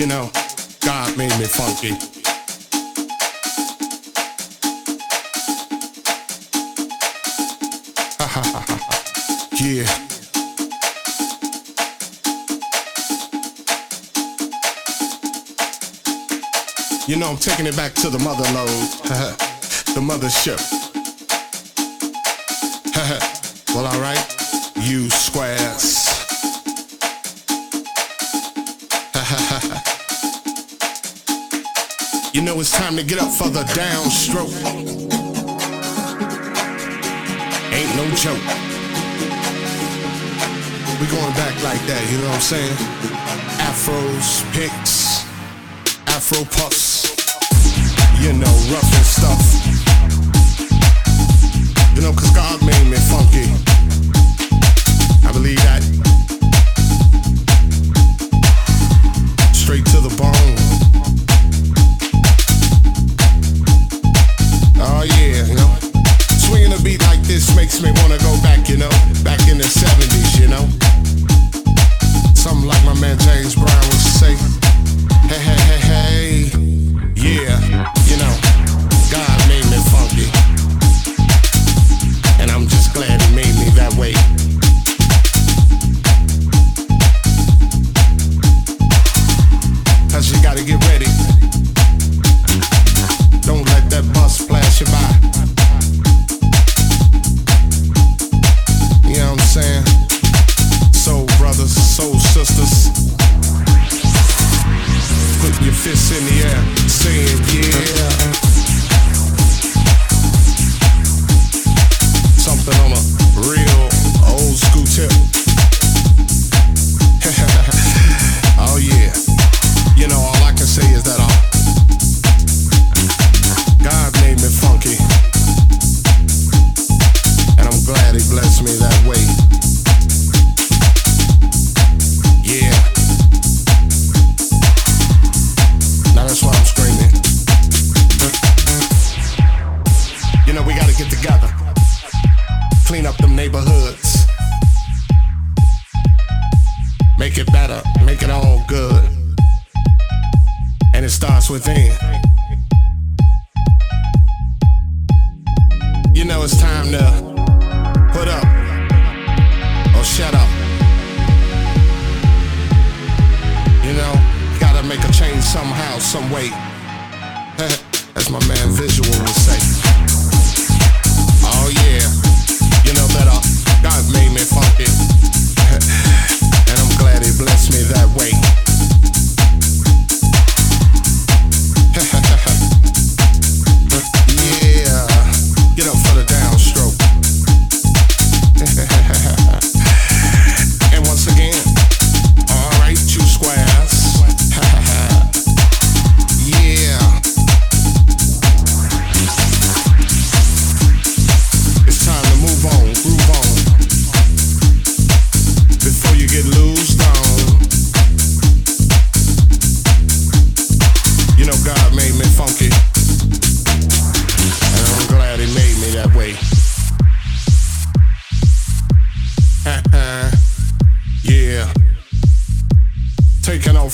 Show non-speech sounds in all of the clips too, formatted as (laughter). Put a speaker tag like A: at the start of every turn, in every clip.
A: You know, God made me funky. (laughs) yeah. You know, I'm taking it back to the mother load, (laughs) the mothership. (laughs) well, you squares. you know, it's time to get up for the downstroke. Ain't no joke. We going back like that, you know what I'm saying? Afros, picks, afro puffs, you know, rough and stuff. You know, cause God made me funky. I believe that. Straight to the bone. Oh yeah, you know. Swinging a beat like this makes me wanna go back, you know, back in the 70s, you know. Something like my man James Brown would say. Hey, hey, hey, hey. Yeah, you know,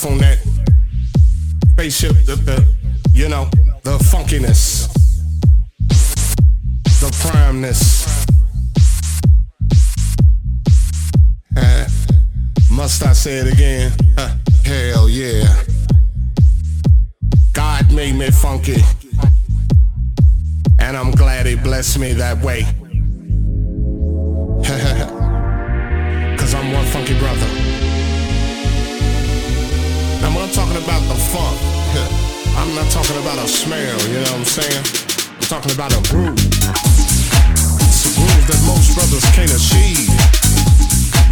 A: on that spaceship, the, the you know, the funkiness, the primeness. Uh, must I say it again? Uh, hell yeah. God made me funky. And I'm glad he blessed me that way. Talking about the funk, (laughs) I'm not talking about a smell, you know what I'm saying? I'm talking about a groove. It's a groove that most brothers can't achieve.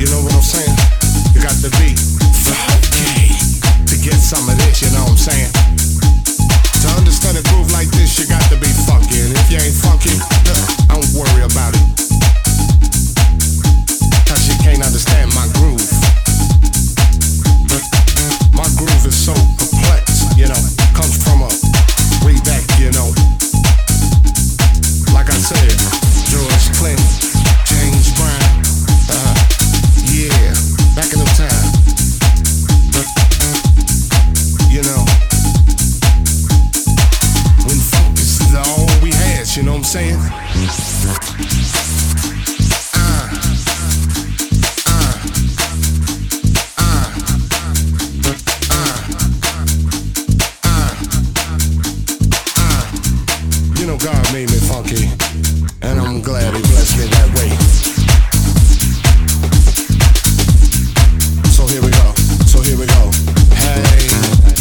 A: You know what I'm saying? You got to be funky to get some of this, you know what I'm saying? To understand a groove like this, you got to be funky. And if you ain't funky, (laughs) don't worry about it. Cause you can't understand my groove. My groove is so complex, you know, you know God made me funky, and I'm glad He blessed me that way. So here we go. So here we go. Hey.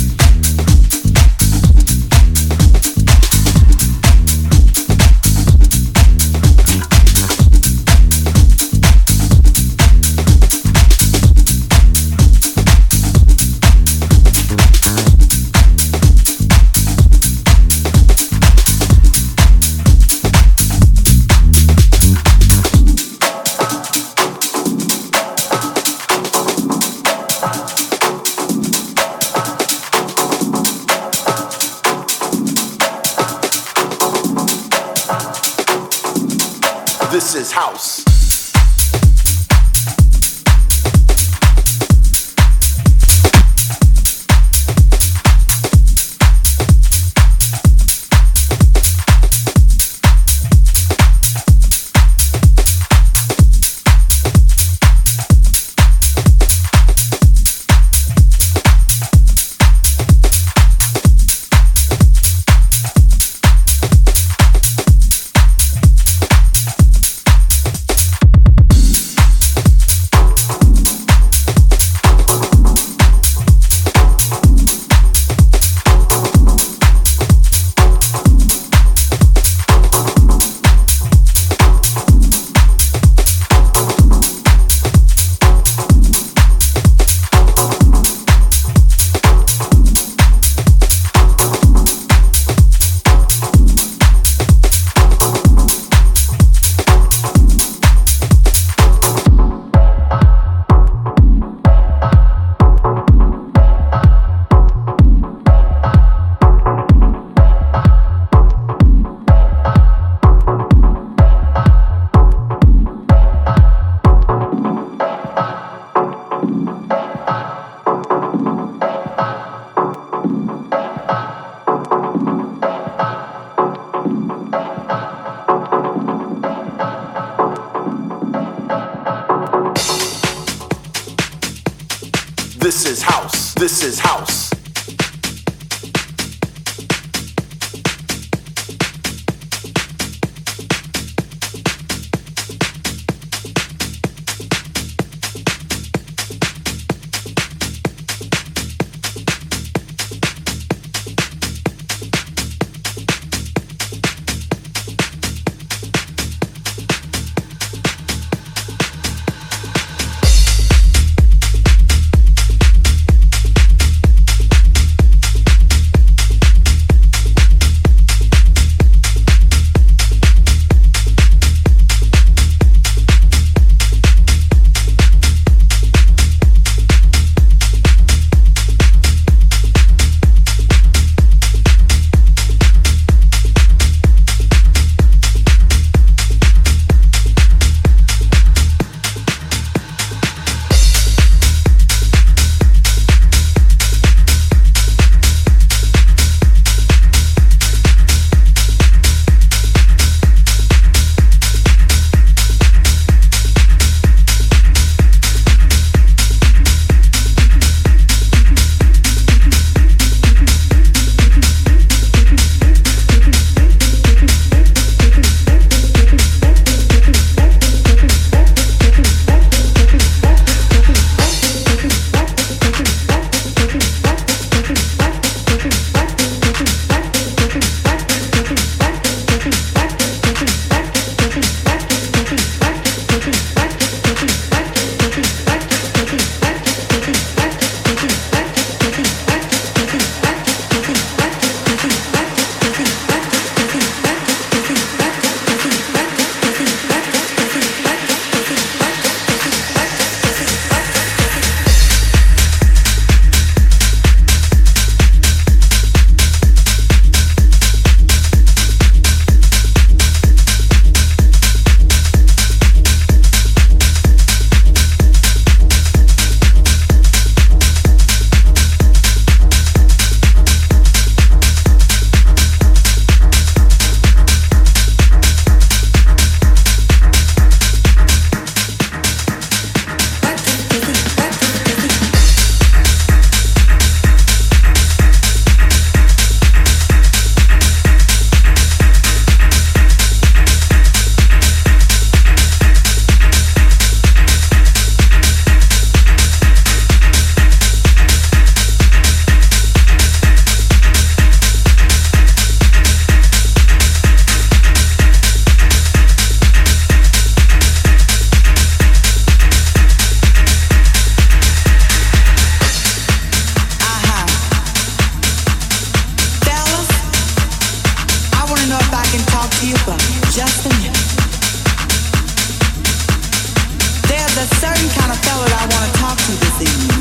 B: certain kind of fellow I want to talk to this evening.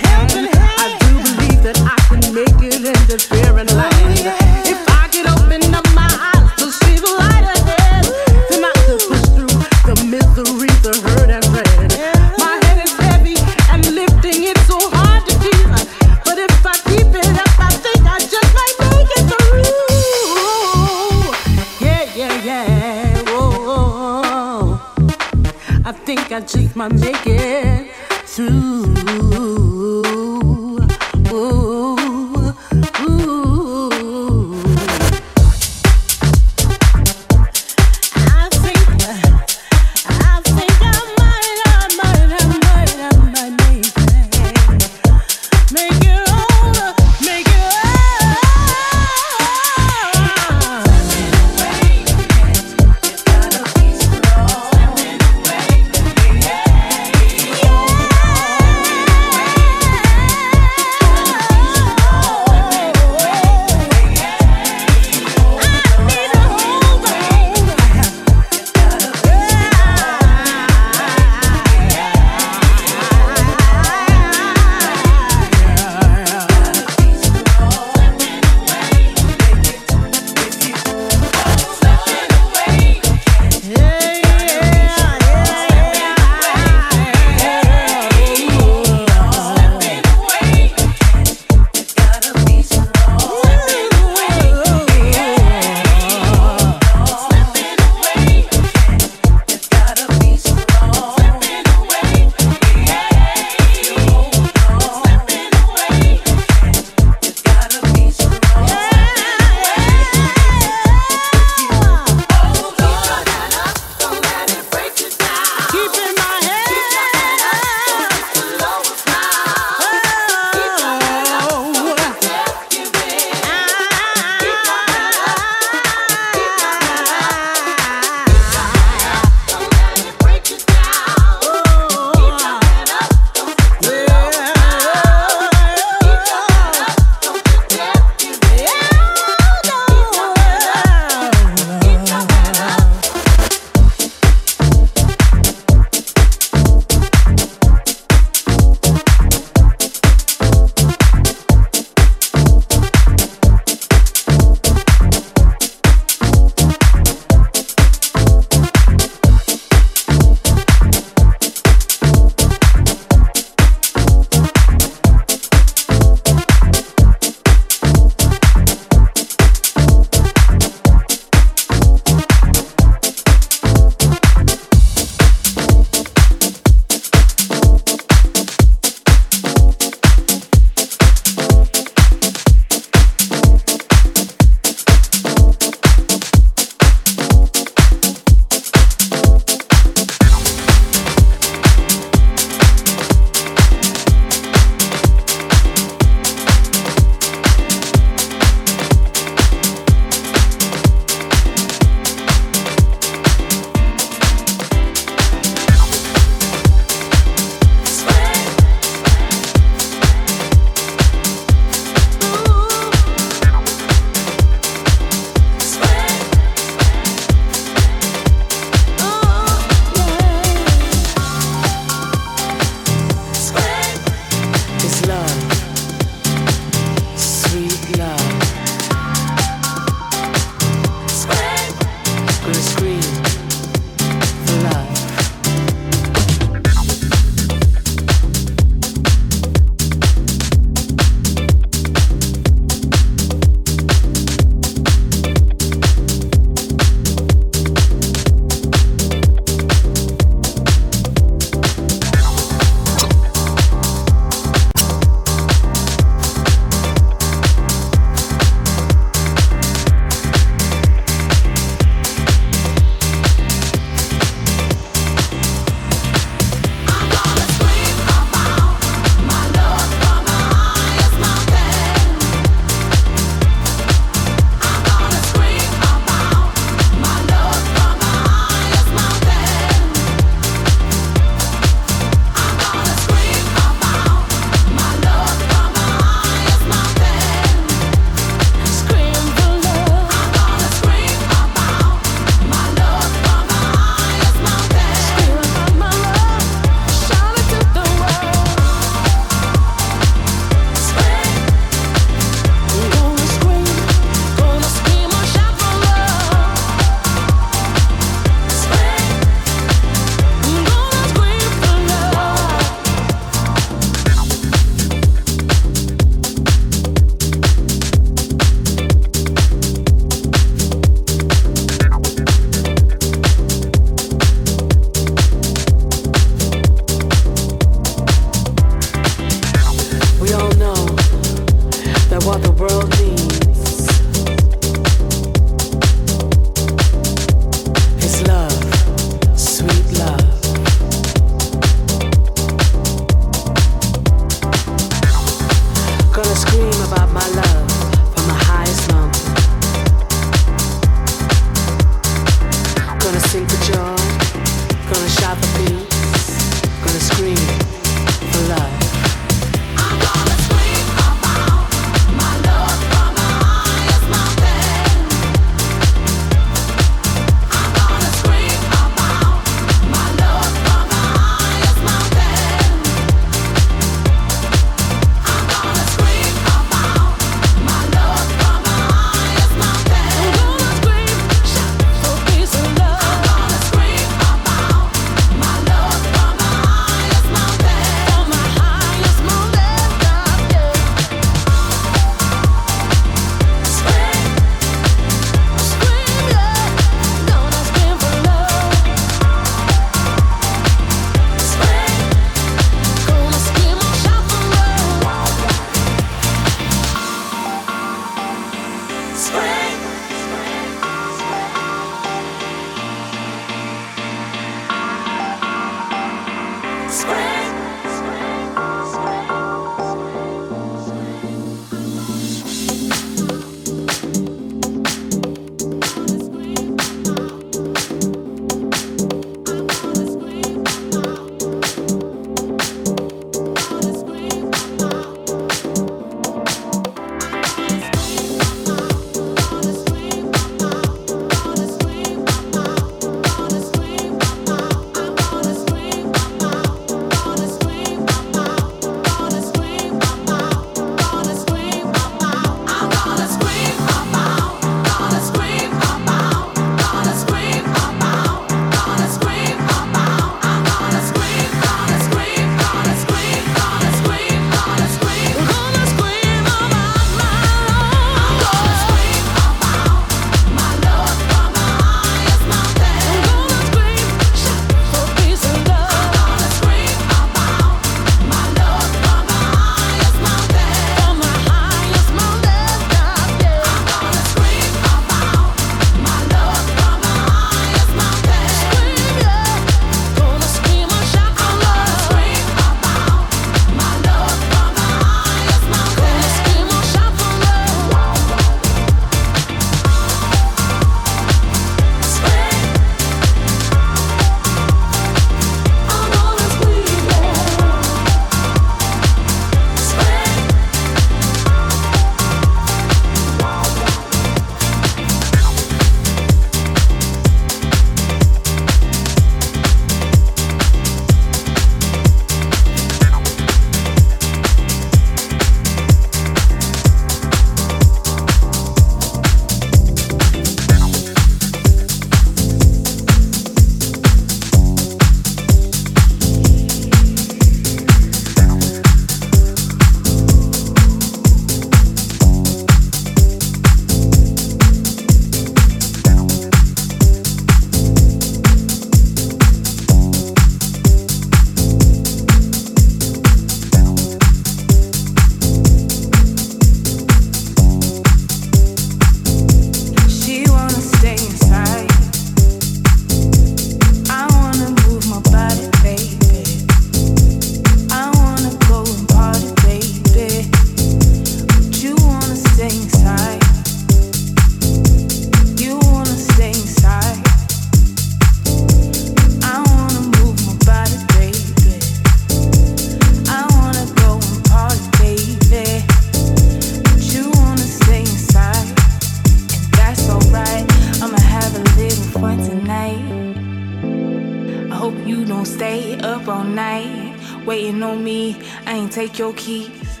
C: Waiting on me. I ain't take your keys.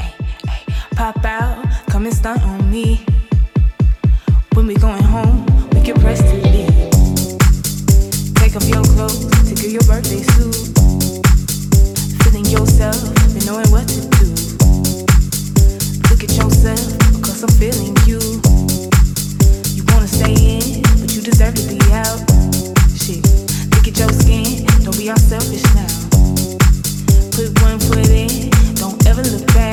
C: Ay, ay, pop out, come and stunt on me. When we going home, we can press to leave. Take off your clothes to get your birthday suit. Feeling yourself and knowing what to do. Look at yourself, because I'm feeling you. You wanna stay in, but you deserve to be out. Shit, look at your skin, be all selfish now. Put one foot in, don't ever look back.